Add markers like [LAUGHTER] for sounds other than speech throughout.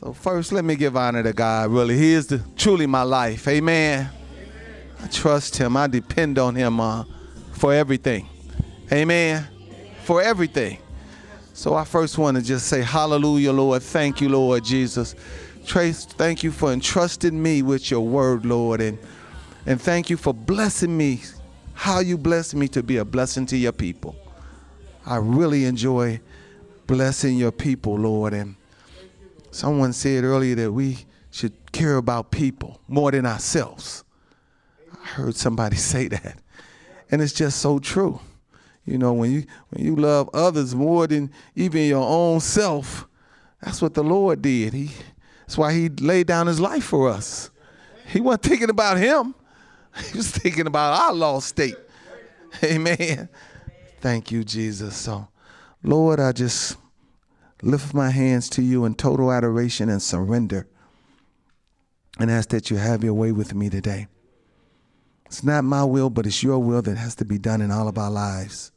So first, let me give honor to God. Really, He is the, truly my life. Amen. I trust Him. I depend on Him uh, for everything. Amen. For everything. So I first want to just say, Hallelujah, Lord. Thank you, Lord Jesus. Trace, thank you for entrusting me with your word, Lord. And, and thank you for blessing me, how you blessed me to be a blessing to your people. I really enjoy blessing your people, Lord. And someone said earlier that we should care about people more than ourselves. I heard somebody [LAUGHS] say that. And it's just so true. You know, when you when you love others more than even your own self, that's what the Lord did. He that's why he laid down his life for us. He wasn't thinking about him. [LAUGHS] He was thinking about our lost state. [LAUGHS] Amen. Thank you, Jesus. So, Lord, I just lift my hands to you in total adoration and surrender and ask that you have your way with me today. It's not my will, but it's your will that has to be done in all of our lives.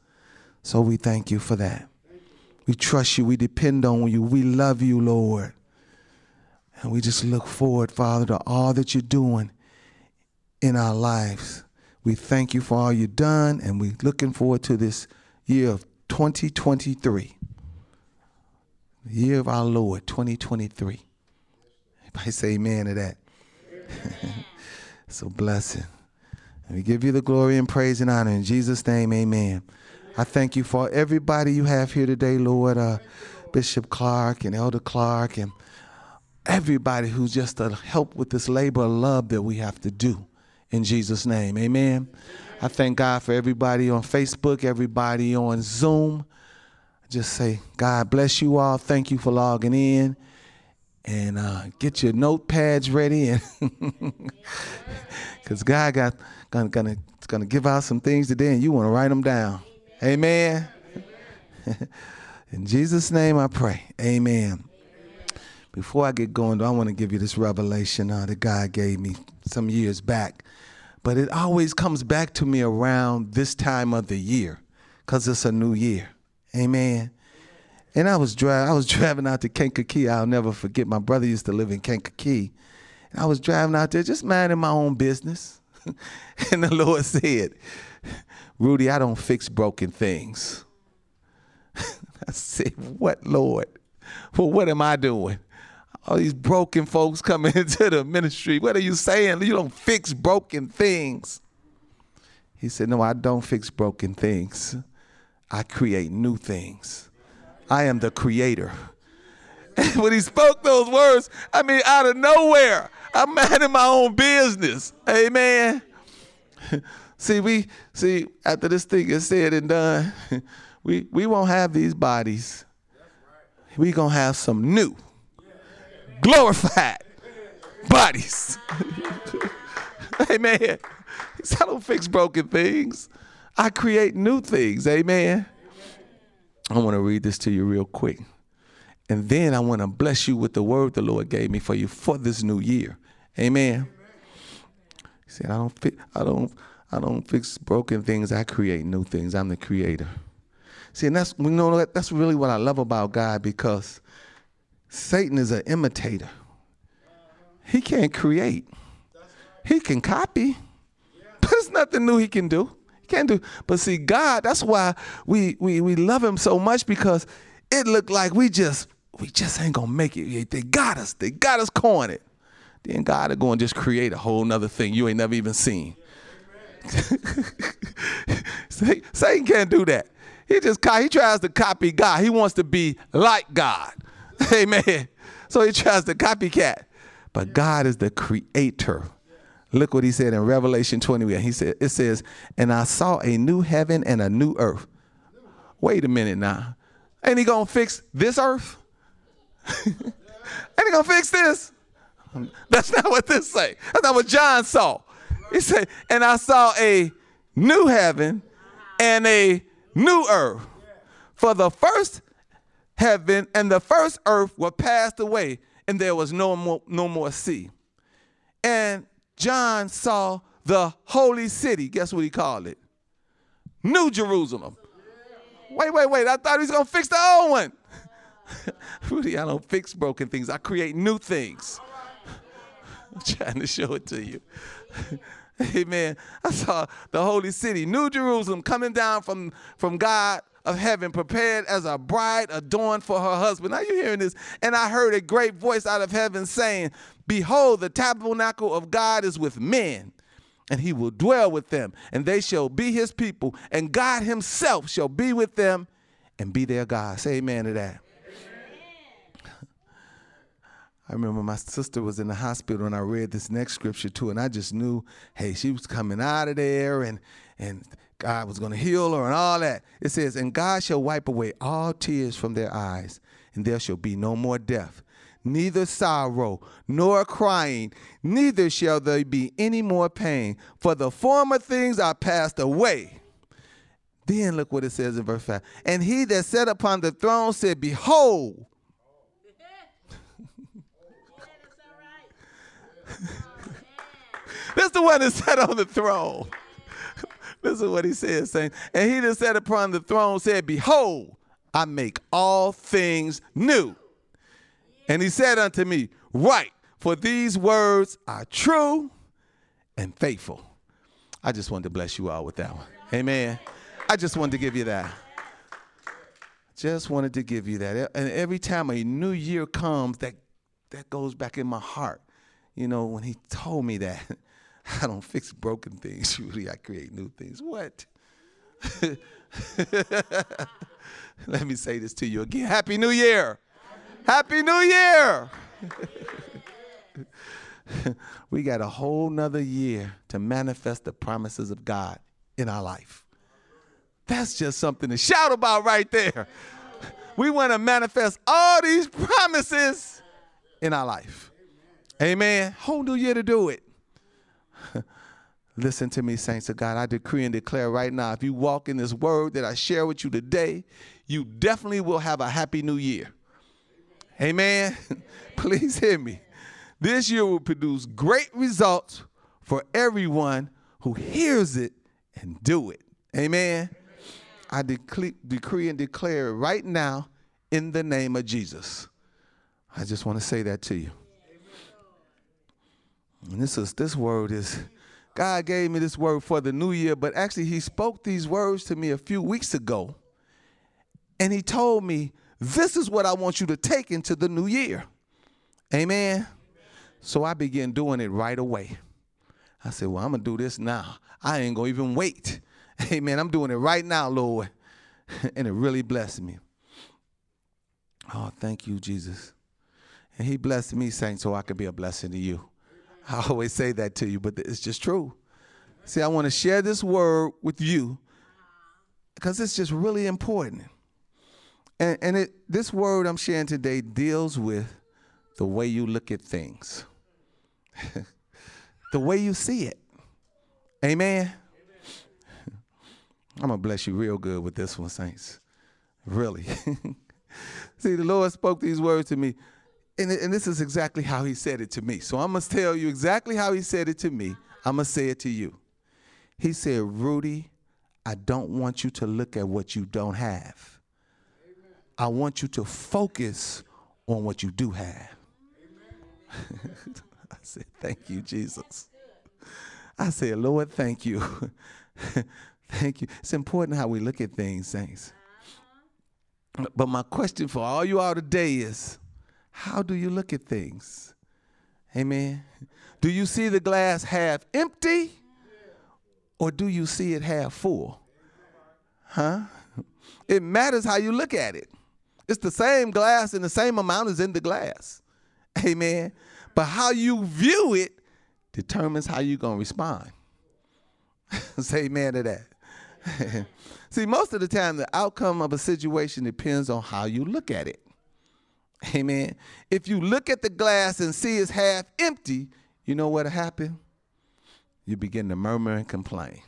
So we thank you for that. We trust you. We depend on you. We love you, Lord. And we just look forward, Father, to all that you're doing in our lives. We thank you for all you've done, and we're looking forward to this year of 2023. The year of our Lord, 2023. Everybody say amen to that. [LAUGHS] so blessing. And we give you the glory and praise and honor. In Jesus' name, amen. I thank you for everybody you have here today, Lord. Uh, Bishop Clark and Elder Clark and everybody who's just to help with this labor of love that we have to do. In Jesus' name, amen. I thank God for everybody on Facebook, everybody on Zoom. Just say, God bless you all. Thank you for logging in. And uh, get your notepads ready, because [LAUGHS] God got gonna, gonna gonna give out some things today, and you want to write them down. Amen. [LAUGHS] In Jesus' name I pray. Amen. Before I get going, though, I want to give you this revelation uh, that God gave me some years back. But it always comes back to me around this time of the year because it's a new year. Amen. And I was driving, I was [LAUGHS] driving out to Kankakee. I'll never forget. My brother used to live in Kankakee. And I was driving out there just minding my own business. [LAUGHS] and the Lord said, Rudy, I don't fix broken things. [LAUGHS] I said, What, Lord? Well, what am I doing? All these broken folks coming into the ministry. What are you saying? You don't fix broken things. He said, No, I don't fix broken things. I create new things. I am the creator. And [LAUGHS] when he spoke those words, I mean, out of nowhere, I'm [LAUGHS] minding my own business. Amen. [LAUGHS] See, we see after this thing is said and done, we we won't have these bodies. We gonna have some new, glorified bodies. Amen. I don't fix broken things. I create new things. Amen. I want to read this to you real quick. And then I want to bless you with the word the Lord gave me for you for this new year. Amen. He said, I don't fi- I don't I don't fix broken things. I create new things. I'm the creator. See, and that's you know that's really what I love about God because Satan is an imitator. He can't create. He can copy, but it's nothing new he can do. Can't do. But see, God, that's why we we we love him so much because it looked like we just we just ain't gonna make it. They got us. They got us cornered. Then God is going to just create a whole nother thing you ain't never even seen. [LAUGHS] Satan can't do that. He just he tries to copy God. He wants to be like God. [LAUGHS] Amen. So he tries to copycat. But God is the creator. Look what he said in Revelation 21. He said, it says, and I saw a new heaven and a new earth. Wait a minute now. Ain't he gonna fix this earth? [LAUGHS] Ain't he gonna fix this? That's not what this say. That's not what John saw. He said, and I saw a new heaven and a new earth. For the first heaven and the first earth were passed away, and there was no more, no more sea. And John saw the holy city. Guess what he called it? New Jerusalem. Wait, wait, wait. I thought he was going to fix the old one. [LAUGHS] Rudy, I don't fix broken things. I create new things. I'm [LAUGHS] trying to show it to you. [LAUGHS] Amen. I saw the holy city, New Jerusalem, coming down from, from God of heaven, prepared as a bride adorned for her husband. Are you hearing this? And I heard a great voice out of heaven saying, Behold, the tabernacle of God is with men, and he will dwell with them, and they shall be his people, and God himself shall be with them and be their God. Say amen to that. [LAUGHS] I remember my sister was in the hospital and I read this next scripture too, and I just knew, hey, she was coming out of there and and God was going to heal her and all that. It says, and God shall wipe away all tears from their eyes, and there shall be no more death, neither sorrow nor crying, neither shall there be any more pain, for the former things are passed away. Then look what it says in verse 5. And he that sat upon the throne said, Behold, [LAUGHS] This is the one that sat on the throne. This is what he says, saying, and he that sat upon the throne said, Behold, I make all things new. And he said unto me, Write, for these words are true and faithful. I just wanted to bless you all with that one. Amen. I just wanted to give you that. Just wanted to give you that. And every time a new year comes, that that goes back in my heart. You know, when he told me that. [LAUGHS] I don't fix broken things, [LAUGHS] Really, I create new things. What? [LAUGHS] Let me say this to you again. Happy New Year. Happy New Year. we got a whole nother year to manifest the promises of God in our life. That's just something to shout about right there. We want to manifest all these promises in our life. Amen. Whole new year to do it. [LAUGHS] Listen to me, saints of God. I decree and declare right now if you walk in this word that I share with you today, you definitely will have a happy new year. Amen. [LAUGHS] Please hear me. This year will produce great results for everyone who hears it and do it. Amen. I decree, decree and declare right now in the name of Jesus. I just want to say that to you. And this is this word is God gave me this word for the new year, but actually he spoke these words to me a few weeks ago. And he told me, this is what I want you to take into the new year. Amen. So I began doing it right away. I said, well, I'm going to do this now. I ain't going to even wait. [LAUGHS] Amen. I'm doing it right now, Lord. [LAUGHS] and it really blessed me. Oh, thank you, Jesus. And he blessed me, saying, so I could be a blessing to you. I always say that to you, but it's just true. See, I want to share this word with you because it's just really important. And, and it, this word I'm sharing today deals with the way you look at things, [LAUGHS] the way you see it. Amen. I'm going to bless you real good with this one, saints. Really. [LAUGHS] see, the Lord spoke these words to me and, and this is exactly how he said it to me. So I must tell you exactly how he said it to me. Going to say it to you. He said, Rudy, I don't want you to look at what you don't have. I want you to focus on what you do have. [LAUGHS] I said, Thank you, Jesus. I said, Lord, thank you. [LAUGHS] thank you. It's important how we look at things, saints. But my question for all you all today is how do you look at things? Amen. Do you see the glass half empty or do you see it half full? Huh? It matters how you look at it. It's the same glass and the same amount is in the glass. Amen. But how you view it determines how you're going to respond. [LAUGHS] Say amen to that. [LAUGHS] See, most of the time, the outcome of a situation depends on how you look at it. Amen. If you look at the glass and see it's half empty, you know what'll happen? You begin to murmur and complain.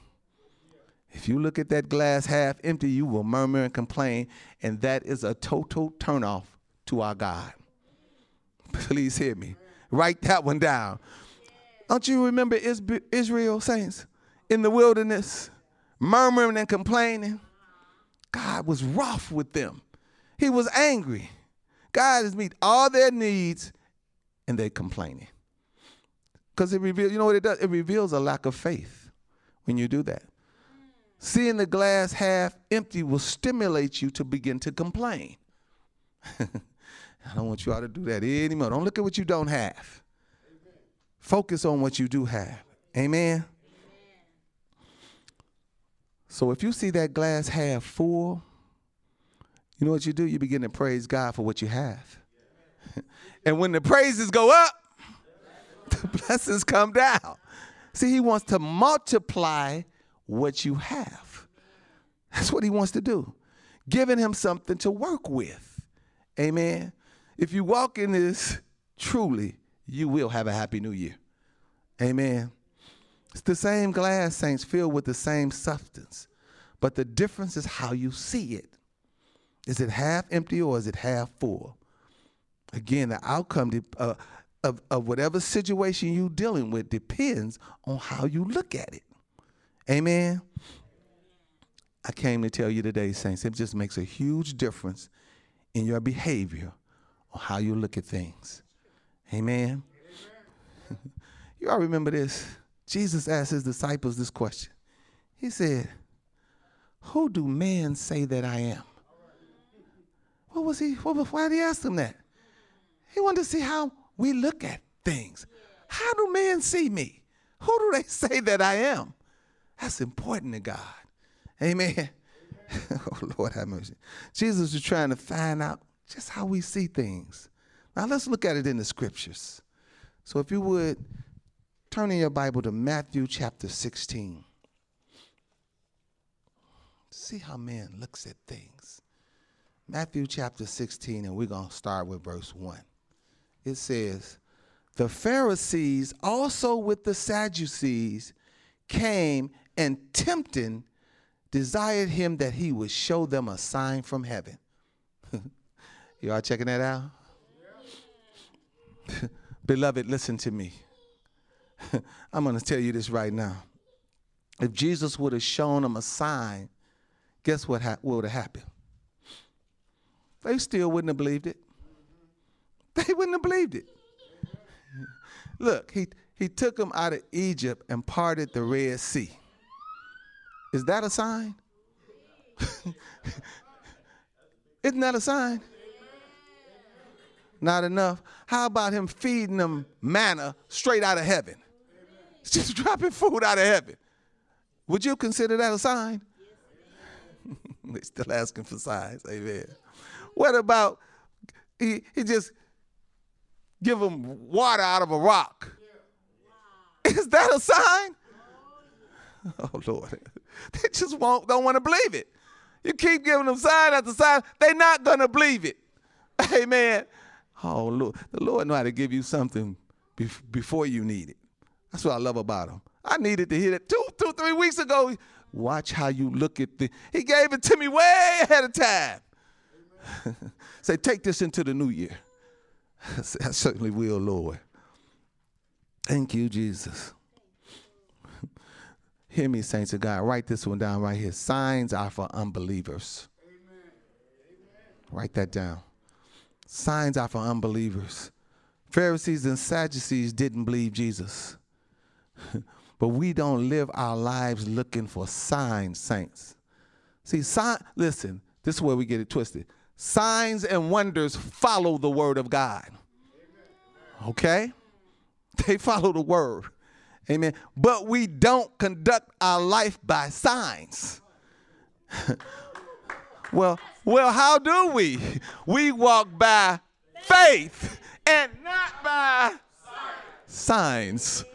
If you look at that glass half empty, you will murmur and complain, and that is a total turnoff to our God. [LAUGHS] Please hear me. Write that one down. Don't you remember Israel, saints, in the wilderness, murmuring and complaining? God was wroth with them. He was angry. God is meet all their needs and they're complaining. Because it reveals, you know what it does? It reveals a lack of faith when you do that. Seeing the glass half empty will stimulate you to begin to complain. [LAUGHS] I don't want you all to do that anymore. Don't look at what you don't have. Focus on what you do have. Amen. Amen. So if you see that glass half full, you know what you do? You begin to praise God for what you have. [LAUGHS] and when the praises go up, [LAUGHS] the blessings come down. See, he wants to multiply what you have. That's what he wants to do. Giving him something to work with. Amen. If you walk in this truly, you will have a happy new year. Amen. It's the same glass, saints, filled with the same substance. But the difference is how you see it. Is it half empty or is it half full? Again, the outcome uh, of, of whatever situation you're dealing with depends on how you look at it. Amen. I came to tell you today, saints, it just makes a huge difference in your behavior on how you look at things. Amen. Amen. [LAUGHS] you all remember this. Jesus asked his disciples this question. He said, Who do men say that I am? Was he? What, why did he ask them that? He wanted to see how we look at things. How do men see me? Who do they [LAUGHS] say that I am? That's important to God. Amen. [LAUGHS] oh, Lord have mercy. Jesus was trying to find out just how we see things. Now let's look at it in the scriptures. So if you would turn in your Bible to Matthew chapter 16. See how man looks at things. Matthew chapter 16, and we're going to start with verse 1. It says, The Pharisees also with the Sadducees came and tempting desired him that he would show them a sign from heaven. [LAUGHS] you all checking that out? [LAUGHS] Beloved, listen to me. [LAUGHS] I'm going to tell you this right now. If Jesus would have shown them a sign, guess what, ha- what would have happened? They still wouldn't have believed it. They wouldn't have believed it. Look, he, he took them out of Egypt and parted the Red Sea. Is that a sign? [LAUGHS] Isn't that a sign? Not enough. How about him feeding them manna straight out of heaven? [LAUGHS] Just dropping food out of heaven. Would you consider that a sign? [LAUGHS] They're still asking for signs. Amen. What about he, he just give them water out of a rock? Is that a sign? Oh Lord. [LAUGHS] They just won't don't want to believe it. You keep giving them sign after sign, they're not gonna believe it. [LAUGHS] Amen. Oh Lord, the Lord know how to give you something before you need it. That's what I love about him. I needed to hear that two, two, three weeks ago. Watch how you look at the. He gave it to me way ahead of time. [LAUGHS] Say, take this into the new year. [LAUGHS] I certainly will, Lord. Thank you, Jesus. [LAUGHS] Hear me, saints of God. Write this one down right here. Signs are for unbelievers. Amen. Write that down. Signs are for unbelievers. Pharisees and Sadducees didn't believe Jesus. but we don't live our lives looking for signs, saints. See, sign, listen, this is where we get it twisted. Signs and wonders follow the word of God. Okay? [LAUGHS] They follow the word. Amen. But we don't conduct our life by signs. [LAUGHS] well, well, how do we? We walk by faith and not by signs.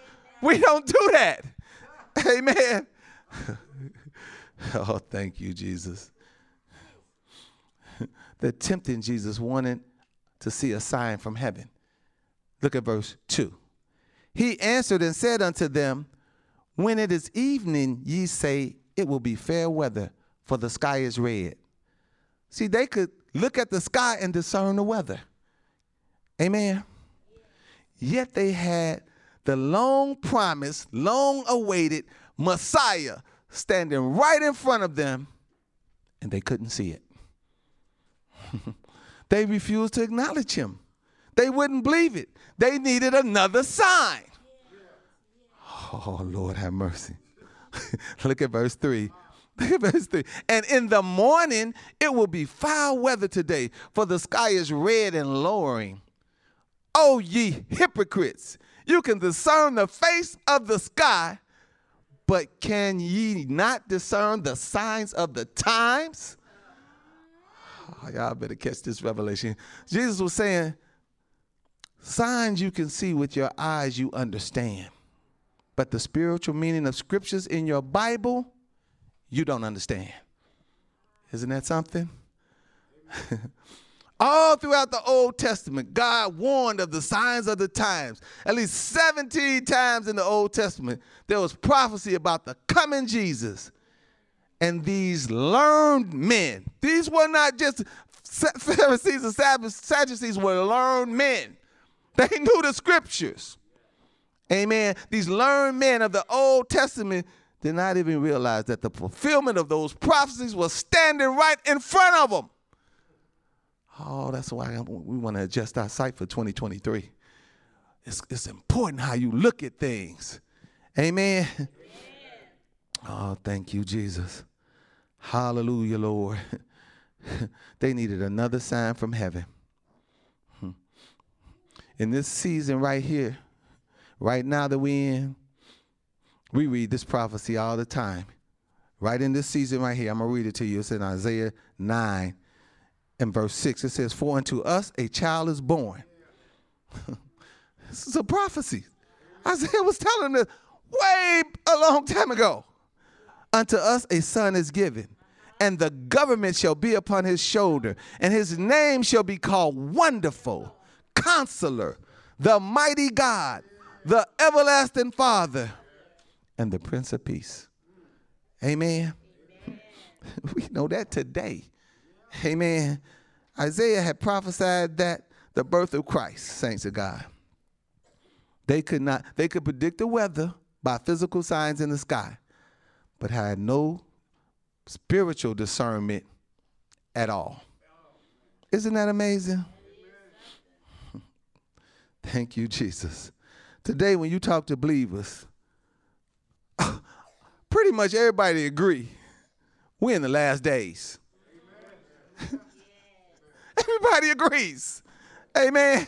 We don't do that. [LAUGHS] Amen. oh, thank you, Jesus. The tempting Jesus wanted to see a sign from heaven. Look at verse 2. He answered and said unto them, When it is evening, ye say, It will be fair weather, for the sky is red. See, they could look at the sky and discern the weather. Amen. Yet they had the long promised, long awaited Messiah standing right in front of them, and they couldn't see it. [LAUGHS] They refused to acknowledge him. They wouldn't believe it. They needed another sign. Oh, Lord, have mercy. [LAUGHS] Look at verse 3. Look [LAUGHS] at verse 3. And in the morning it will be foul weather today, for the sky is red and lowering. O ye hypocrites, you can discern the face of the sky, but can ye not discern the signs of the times? Y'all better catch this revelation. Jesus was saying, signs you can see with your eyes, you understand. But the spiritual meaning of scriptures in your Bible, you don't understand. Isn't that something? [LAUGHS] All throughout the Old Testament, God warned of the signs of the times. At least 17 times in the Old Testament, there was prophecy about the coming Jesus. And these learned men, these were not just [LAUGHS] Pharisees and Sadducees, were learned men. They knew the scriptures. Amen. These learned men of the Old Testament did not even realize that the fulfillment of those prophecies was standing right in front of them. Oh, that's why we want to adjust our sight for 2023. It's, it's important how you look at things. Amen. Amen. [LAUGHS] Oh, thank you, Jesus. Hallelujah, Lord. [LAUGHS] they needed another sign from heaven. In this season right here, right now that we're in, we read this prophecy all the time. Right in this season right here, I'm going to read it to you. It's in Isaiah 9 and verse 6. It says, For unto us a child is born. [LAUGHS] this is a prophecy. Isaiah was telling us way a long time ago. Unto us a son is given, and the government shall be upon his shoulder, and his name shall be called Wonderful, Counselor, the Mighty God, the everlasting Father, and the Prince of Peace. Amen. Amen. [LAUGHS] we know that today. Amen. Isaiah had prophesied that the birth of Christ, saints of God. They could not, they could predict the weather by physical signs in the sky, but had no spiritual discernment at all. Isn't that amazing? [LAUGHS] Thank you, Jesus. Today, when you talk to believers, [LAUGHS] pretty much everybody agree we're in the last days. [LAUGHS] everybody agrees. Amen.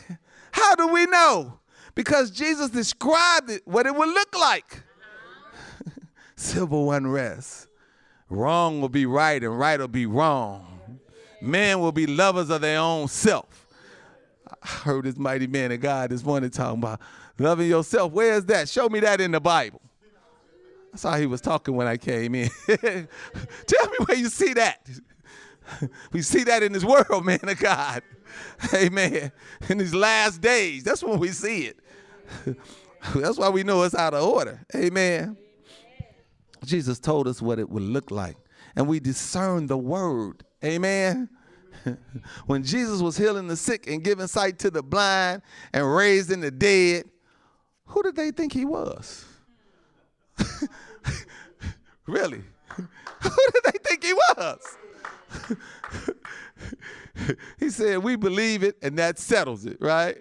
How do we know? Because Jesus described it, what it would look like. Civil unrest. Wrong will be right and right will be wrong. Men will be lovers of their own self. I heard this mighty man of God this morning talking about Loving yourself. Where is that? Show me that in the Bible. That's how he was talking when I came in. [LAUGHS] Tell me where you see that. we see that in this world, [LAUGHS] man of God. Amen. In these last days, that's when we see it. [LAUGHS] that's why we know it's out of order. Amen. Jesus told us what it would look like, and we discern the word. Amen. [LAUGHS] when Jesus was healing the sick and giving sight to the blind and raising the dead, who did they think he was? [LAUGHS] really? [LAUGHS] Who did they think he was? he said, We believe it, and that settles it, right?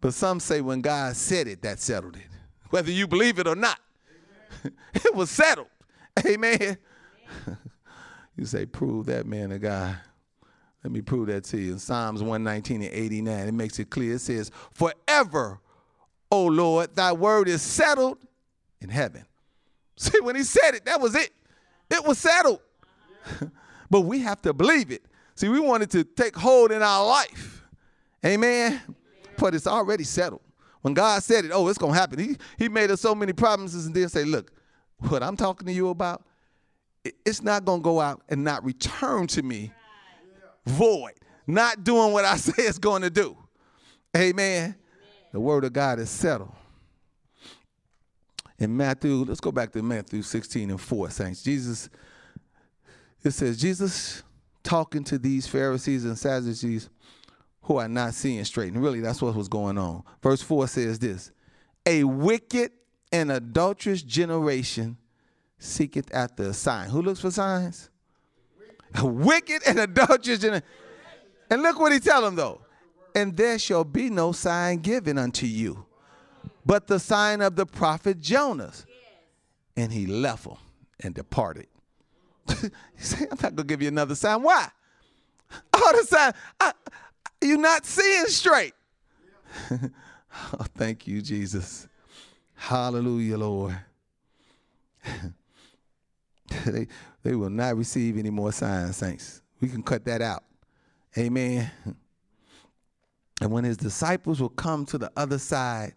But some say when God said it, that settled it. Whether you believe it or not, [LAUGHS] it was settled. Amen. [LAUGHS] you say, Prove that man of God. Let me prove that to you. In Psalms 119 and 89, it makes it clear. It says, Forever O Lord, thy word is settled in heaven. [LAUGHS] See, when he said it, that was it. It was settled. but we have to believe it. See, we wanted to take hold in our life. Amen. But it's already settled. When God said it, oh, it's to happen. He, he made us so many promises and then say, look, what I'm talking to you about, it's not to go out and not return to me void, not doing what I [LAUGHS] say it's going to do. Amen. The word of God is settled. In Matthew, let's go back to Matthew 16 and 4, saints. Jesus, it says, Jesus talking to these Pharisees and Sadducees who are not seeing straight. And really, that's what was going on. Verse 4 says this A wicked and adulterous generation seeketh after a sign. Who looks for signs? A wicked and adulterous generation. And look what he tell them though. And there shall be no sign given unto you, but the sign of the prophet Jonas. And he left them and departed. [LAUGHS] he said, I'm not gonna give you another sign. Why? All the sign, I, you're not seeing straight. [LAUGHS] oh, thank you, Jesus. Hallelujah, Lord. [LAUGHS] they, they will not receive any more signs, saints. We can cut that out. Amen. [LAUGHS] And when his disciples will come to the other side,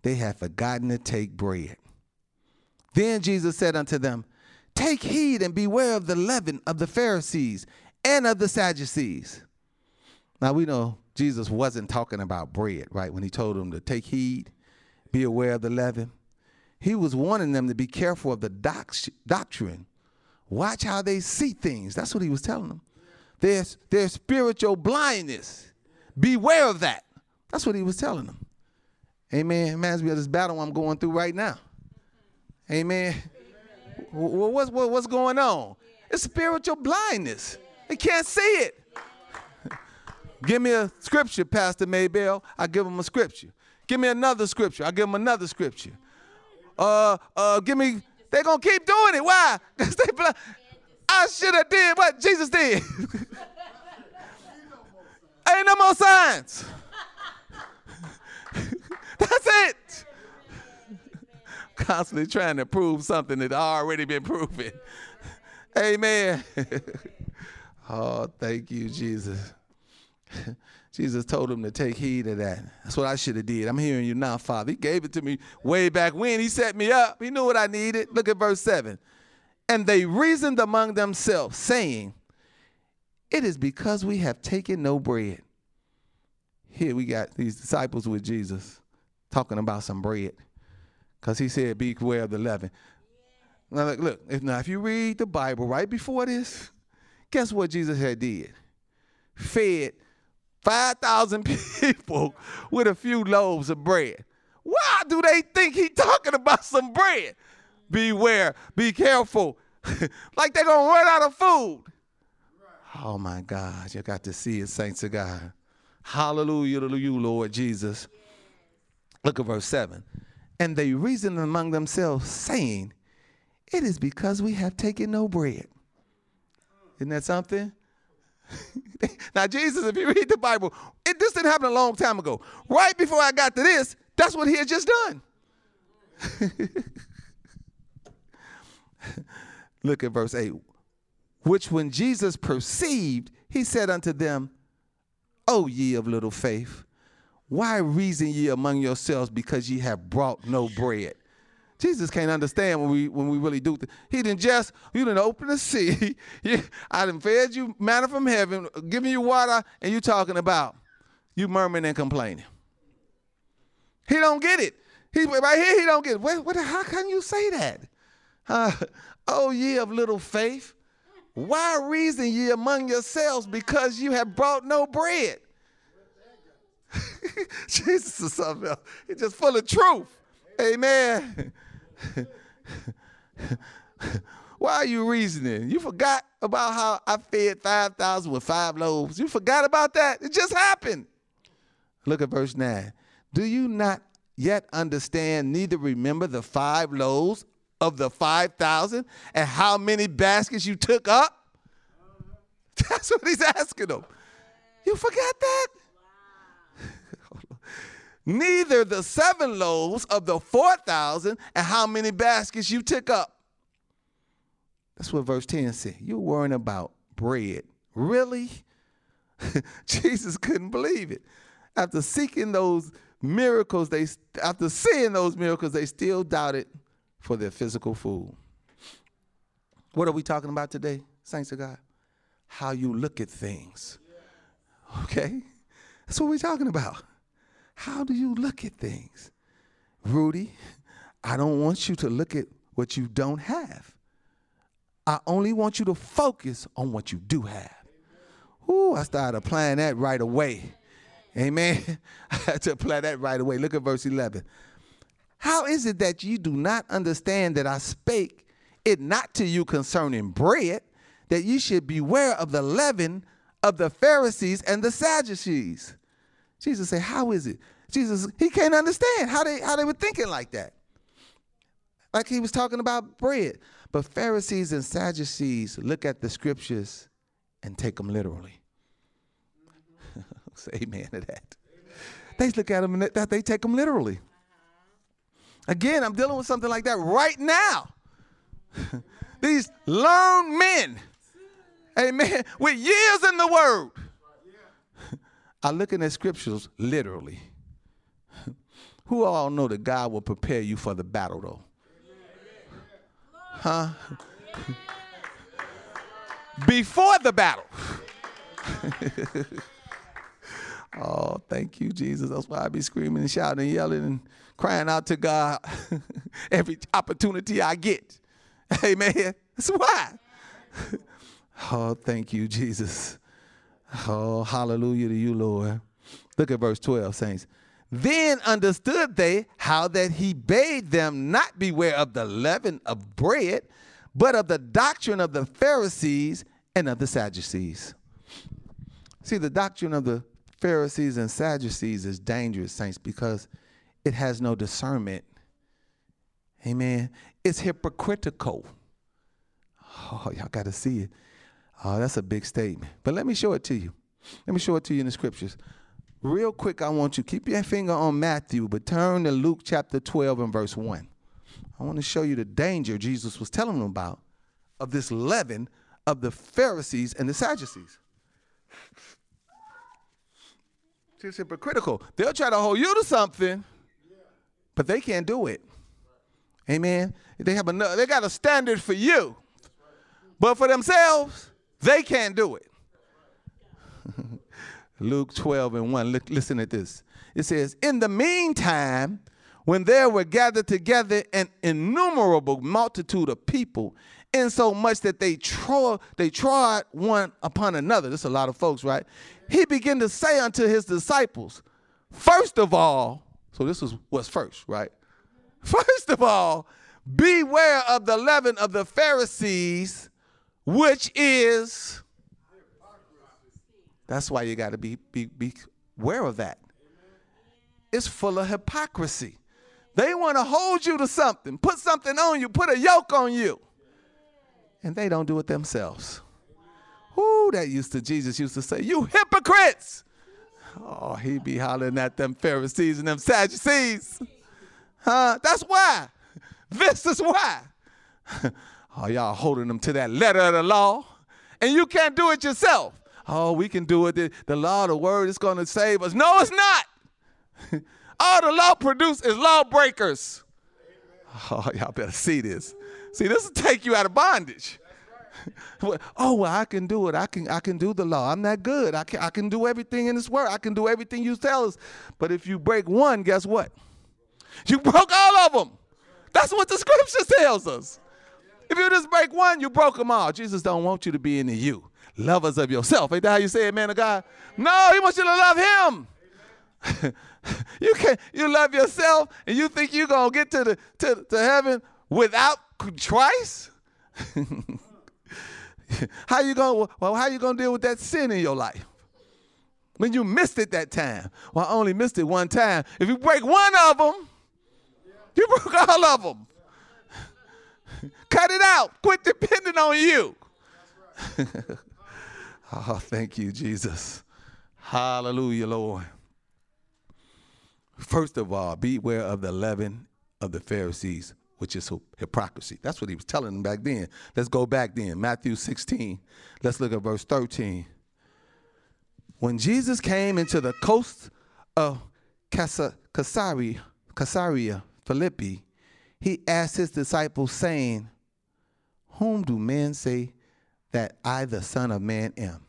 they had forgotten to take bread. Then Jesus said unto them, Take heed and beware of the leaven of the Pharisees and of the Sadducees. Now we know Jesus wasn't talking about bread, right? When he told them to take heed, be aware of the leaven. He was warning them to be careful of the doc- doctrine. Watch how they see things. That's what he was telling them. There's, there's spiritual blindness. Beware of that. That's what he was telling them. Amen. Reminds me of this battle I'm going through right now. Amen. Well, what's, what, what's going on? It's spiritual blindness. They can't see it. Give me a scripture, Pastor Maybell. I give them a scripture. Give me another scripture. I give them another scripture. Uh, uh, give me. They're gonna keep doing it. Why? [LAUGHS] Because they blind. I should have did what Jesus did. [LAUGHS] Ain't no more signs. [LAUGHS] That's it. Constantly trying to prove something that already been proven. Amen. oh, thank you, Jesus. [LAUGHS] Jesus told him to take heed of that. That's what I should have did. I'm hearing you now, Father. He gave it to me way back when. He set me up. He knew what I needed. Look at verse 7. And they reasoned among themselves, saying, It is because we have taken no bread. Here we got these disciples with Jesus talking about some bread. Because he said, Beware of the leaven. Now, look, look if, now, if you read the Bible right before this, guess what Jesus had did? Fed 5,000 [LAUGHS] people with a few loaves of bread. Why do they think he talking about some bread? Beware, be careful. [LAUGHS] like they're going to run out of food. Oh my God, you got to see it, saints of God. Hallelujah to you, Lord Jesus. Look at verse 7. And they reasoned among themselves, saying, It is because we have taken no bread. Isn't that something? [LAUGHS] now, Jesus, if you read the Bible, it this didn't happen a long time ago. Right before I got to this, that's what he had just done. [LAUGHS] Look at verse 8. Which when Jesus perceived, he said unto them, O ye of little faith, why reason ye among yourselves because ye have brought no bread? Jesus can't understand when we when we really do. Th- he didn't just you didn't open the sea. [LAUGHS] I didn't fed you manna from heaven, giving you water, and you talking about you murmuring and complaining. He don't get it. He right here. He don't get it. What, what, how can you say that? Uh, [LAUGHS] oh, ye of little faith, why reason ye among yourselves because you have brought no bread? [LAUGHS] Jesus is something else. He's just full of truth. Amen. [LAUGHS] Why are you reasoning? You forgot about how I fed 5,000 with five loaves. You forgot about that? It just happened. Look at verse 9. Do you not yet understand, neither remember the five loaves of the 5,000 and how many baskets you took up? [LAUGHS] That's what he's asking them. You forgot that? Neither the seven loaves of the 4,000 and how many baskets you took up. That's what verse 10 said. You're worrying about bread. Really? [LAUGHS] Jesus couldn't believe it. After seeking those miracles, they after seeing those miracles, they still doubted for their physical food. What are we talking about today, saints of God? How you look at things. Okay? That's what we're talking about. How do you look at things? Rudy, I don't want you to look at what you don't have. I only want you to focus on what you do have. Ooh, I started applying that right away. Amen. [LAUGHS] I had to apply that right away. Look at verse 11. How is it that you do not understand that I spake it not to you concerning bread, that you should beware of the leaven of the Pharisees and the Sadducees. Jesus said, How is it? Jesus, he can't understand how they how they were thinking like that. Like he was talking about bread. But Pharisees and Sadducees look at the scriptures and take them literally. [LAUGHS] Say amen to that. They look at them and that they take them literally. Again, I'm dealing with something like that right now. [LAUGHS] These learned men, amen, with years in the word, are looking at scriptures literally. Who all know that God will prepare you for the battle, though? Huh? Before the battle. [LAUGHS] oh, thank you, Jesus. That's why I be screaming and shouting and yelling and crying out to God [LAUGHS] every opportunity I get. Amen. That's why. [LAUGHS] Oh, thank you, Jesus. [LAUGHS] Oh, hallelujah to you, Lord. Look at verse 12, saints. Then understood they how that he bade them not beware of the leaven of bread, but of the doctrine of the Pharisees and of the Sadducees. See, the doctrine of the Pharisees and Sadducees is dangerous, saints, because it has no discernment. Amen. It's hypocritical. Oh, y'all got to see it. Oh, that's a big statement. But let me show it to you. Let me show it to you in the scriptures. Real quick, I want you keep your finger on Matthew, but turn to Luke chapter 12 and verse 1. I want to show you the danger Jesus was telling them about of this leaven of the Pharisees and the Sadducees. It's hypocritical. They'll try to hold you to something, but they can't do it. Amen. They have a they got a standard for you, but for themselves, they can't do it. [LAUGHS] Luke 12 and 1. Look, listen at this. It says, In the meantime, when there were gathered together an innumerable multitude of people, insomuch that they trod, they trod one upon another. This is a lot of folks, right? He began to say unto his disciples, First of all, so this is what's first, right? [LAUGHS] First of all, beware of the leaven of the Pharisees, which is that's why you got to be, be, be aware of that. It's full of hypocrisy. They want to hold you to something, put something on you, put a yoke on you. And they don't do it themselves. Whoo, that used to, Jesus used to say, You hypocrites! Oh, he be hollering at them Pharisees and them Sadducees. Huh? That's why. This is why. [LAUGHS] oh, y'all holding them to that letter of the law. And you can't do it yourself oh, we can do it. The, the law, the word is going to save us. No, it's not. [LAUGHS] All the law produce is lawbreakers. [LAUGHS] Oh, y'all better see this. See, this will take you out of bondage. [LAUGHS] oh well, I can do it. I can I can do the law. I'm that good. I can I can do everything in this world. I can do everything you tell us. But if you break one, guess what? You broke all of them. That's what the scripture tells us. If you just break one, you broke them all. Jesus don't want you to be the you lovers of yourself. Ain't that how you say it, man of God? No, he wants you to love him. [LAUGHS] you can you love yourself and you think you're gonna get to the to, to heaven without Christ? [LAUGHS] how you gonna well how you gonna deal with that sin in your life? When you missed it that time. Well, I only missed it one time. If you break one of them, you broke [LAUGHS] all of them. [LAUGHS] Cut it out. Quit depending on you. Oh, [LAUGHS] thank you, Jesus. Hallelujah, Lord. First of all, beware of the leaven of the Pharisees, which is hypocrisy. That's what he was telling them back then. Let's go back then. Matthew 16. Let's look at verse 13. When Jesus came into the coast of Caesarea, Philippi, he asked his disciples, saying, Whom do men say that I, the Son of Man, am.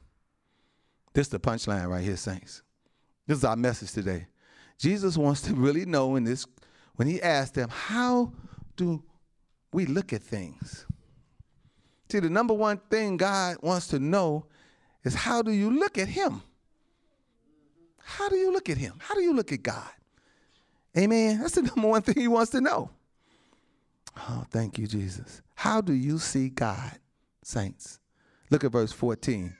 This is the punchline right here, saints. This is our message today. Jesus wants to really know in this, when he asked them, How do we look at things? See, the number one thing God wants to know is how do you look at him? How do you look at him? How do you look at God? Amen. That's the [LAUGHS] number one thing he wants to know. Oh, thank you, Jesus. How do you see God, saints? Look at verse 14.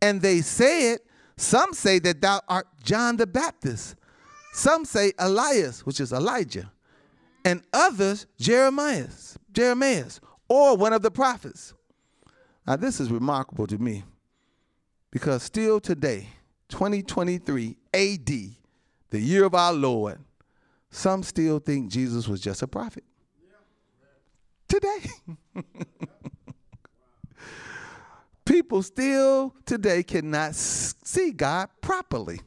And they said, Some say that thou art John the Baptist. Some say Elias, which is Elijah. And others, Jeremiah, Jeremiah, or one of the prophets. Now, this is remarkable to me because still today, 2023 AD, the year of our Lord, some still think Jesus was just a prophet. Today. [LAUGHS] People still today cannot see God properly.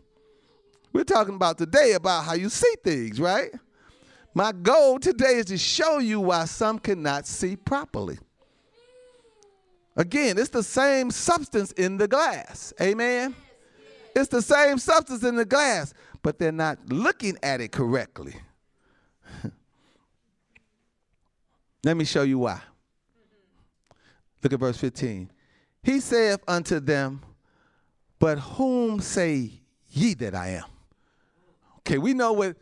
We're talking about today about how you see things, right? My goal today is to show you why some cannot see properly. Again, it's the same substance in the glass. Amen. It's the same substance in the glass, but they're not looking at it correctly. Let me show you why. Look at verse 15. He saith unto them, But whom say ye that I am? Okay, we know what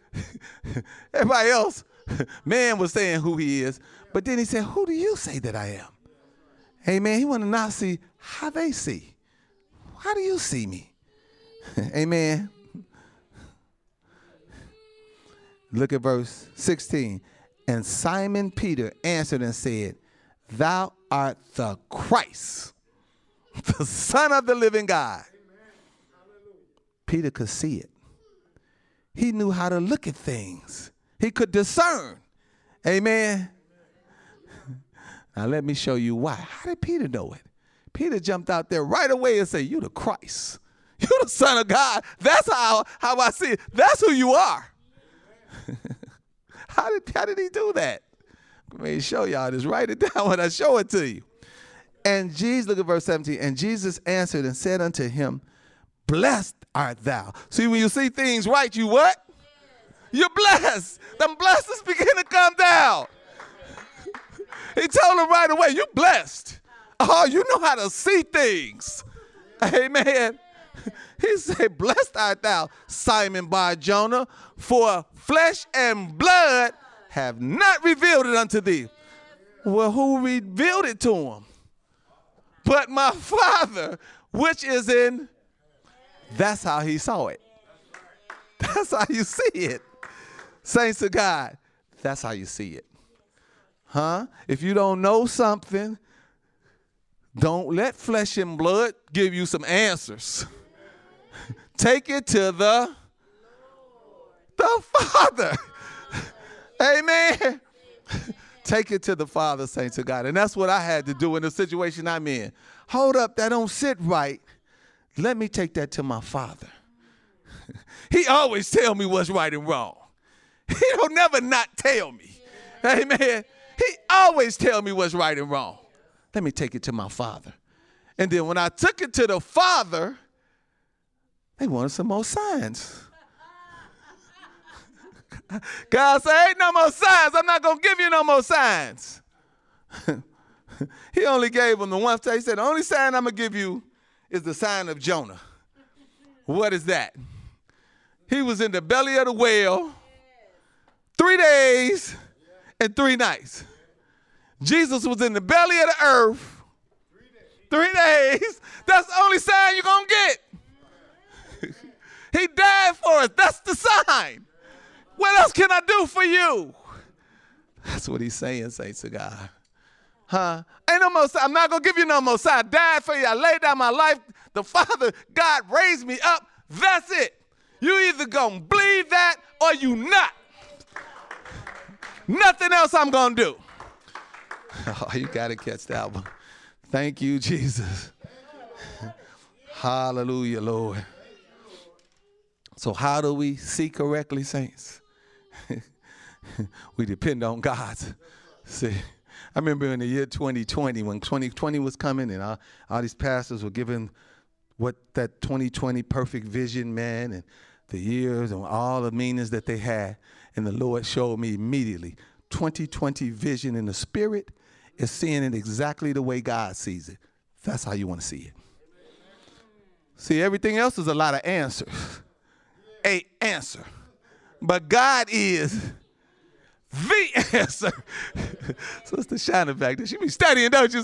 [LAUGHS] everybody else, [LAUGHS] man was saying who he is, but then he said, Who do you say that I am? Amen. He want to now see how they see. How do you see me? [LAUGHS] Amen. Look at verse 16. And Simon Peter answered and said, Thou art the Christ, [LAUGHS] the Son of the living God. Peter could see it. He knew how to look at things. He could discern. Amen. Now let me show you why. How did Peter know it? Peter jumped out there right away and said, You're the Christ. [LAUGHS] You're the Son of God. That's how, how I see it. That's who you are. [LAUGHS] how, did, how did he do that? Let me show y'all this. Write it [LAUGHS] down when I show it to you. And Jesus, look at verse 17. And Jesus answered and said unto him, Blessed art thou. See, when you see things right, you what? You're blessed. Them blessings [LAUGHS] begin to come down. [LAUGHS] He told him right away, You blessed. Oh, you know how to see things. Amen. He said, Blessed art thou, Simon Bar Jonah, for flesh and blood have not revealed it unto thee. Well, who revealed it to him? But my [LAUGHS] Father, which is in. That's how he saw it. That's how you see it. Saints of God, that's how you see it. Huh? If you don't know something, don't let flesh and blood give you some answers. Take it to the the Father. [LAUGHS] Amen. [LAUGHS] Take it to the Father, saints of God. And that's what I had to do in the situation I'm in. Hold up, that don't sit right. Let me take that to my Father. [LAUGHS] he always tell me what's right and wrong. He don't never not tell me. Amen. He always tell me what's right and wrong. Let me take it to my father. And then when I took it to the father, they wanted some more signs. [LAUGHS] God said, ain't no more signs. I'm not going to give you no more signs. [LAUGHS] he only gave them the one. sign. He said, the only sign I'm going to give you is the sign of Jonah. What is that? He was in the belly of the whale three days and three nights. Jesus was in the belly of the earth three days. That's the only sign you're going to get. He died for us. That's the sign. What else can I do for you? That's what he's saying, saints to God. Huh? Ain't no more. I'm not to give you no more sign. I died for you. I laid down my life. The Father, God raised me up. That's it. You either to believe that or you not. Nothing else I'm to do. [LAUGHS] Oh, you got to catch that one. Thank you, Jesus. [LAUGHS] Hallelujah, Lord. So, how do we see correctly, saints? [LAUGHS] we depend on God's. See, I remember in the year 2020, when 2020 was coming and all, all these pastors were giving what that 2020 perfect vision, man, and the years and all the meanings that they had. And the Lord showed me immediately 2020 vision in the spirit is seeing it exactly the way God sees it. That's how you want to see it. See, everything else is a lot of answers. A answer. But God is the [LAUGHS] answer. Sister Shannon back there, she be studying, don't you?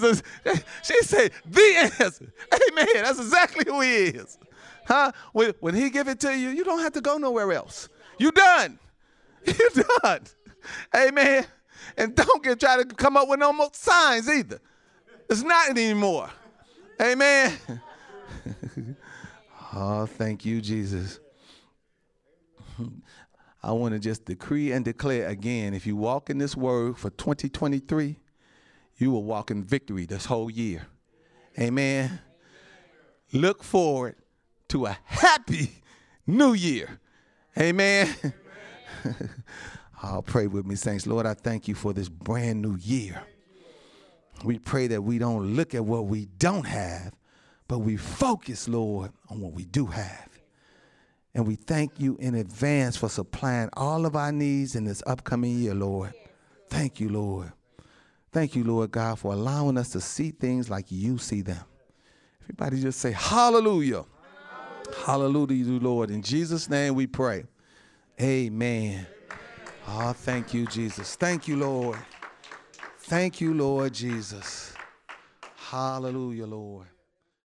She say the answer. Amen. That's exactly who he is. Huh? When, when he give it to you, you don't have to go nowhere else. You done. [LAUGHS] You done. Amen. And don't get try to come up with no more signs either. It's not anymore. Amen. [LAUGHS] oh, thank you, Jesus. [LAUGHS] I want to just decree and declare again if you walk in this word for 2023, you will walk in victory this whole year. Amen. Look forward to a happy new year. Amen. [LAUGHS] I'll pray with me, saints. Lord, I thank you for this brand new year. We pray that we don't look at what we don't have, but we focus, Lord, on what we do have. And we thank you in advance for supplying all of our needs in this upcoming year, Lord. Thank you, Lord. Thank you, Lord God, for allowing us to see things like you see them. Everybody just say, Hallelujah. Hallelujah, you Lord. In Jesus' name we pray. Amen. Oh, thank you, Jesus. Thank you, Lord. Thank you, Lord Jesus. Hallelujah, Lord.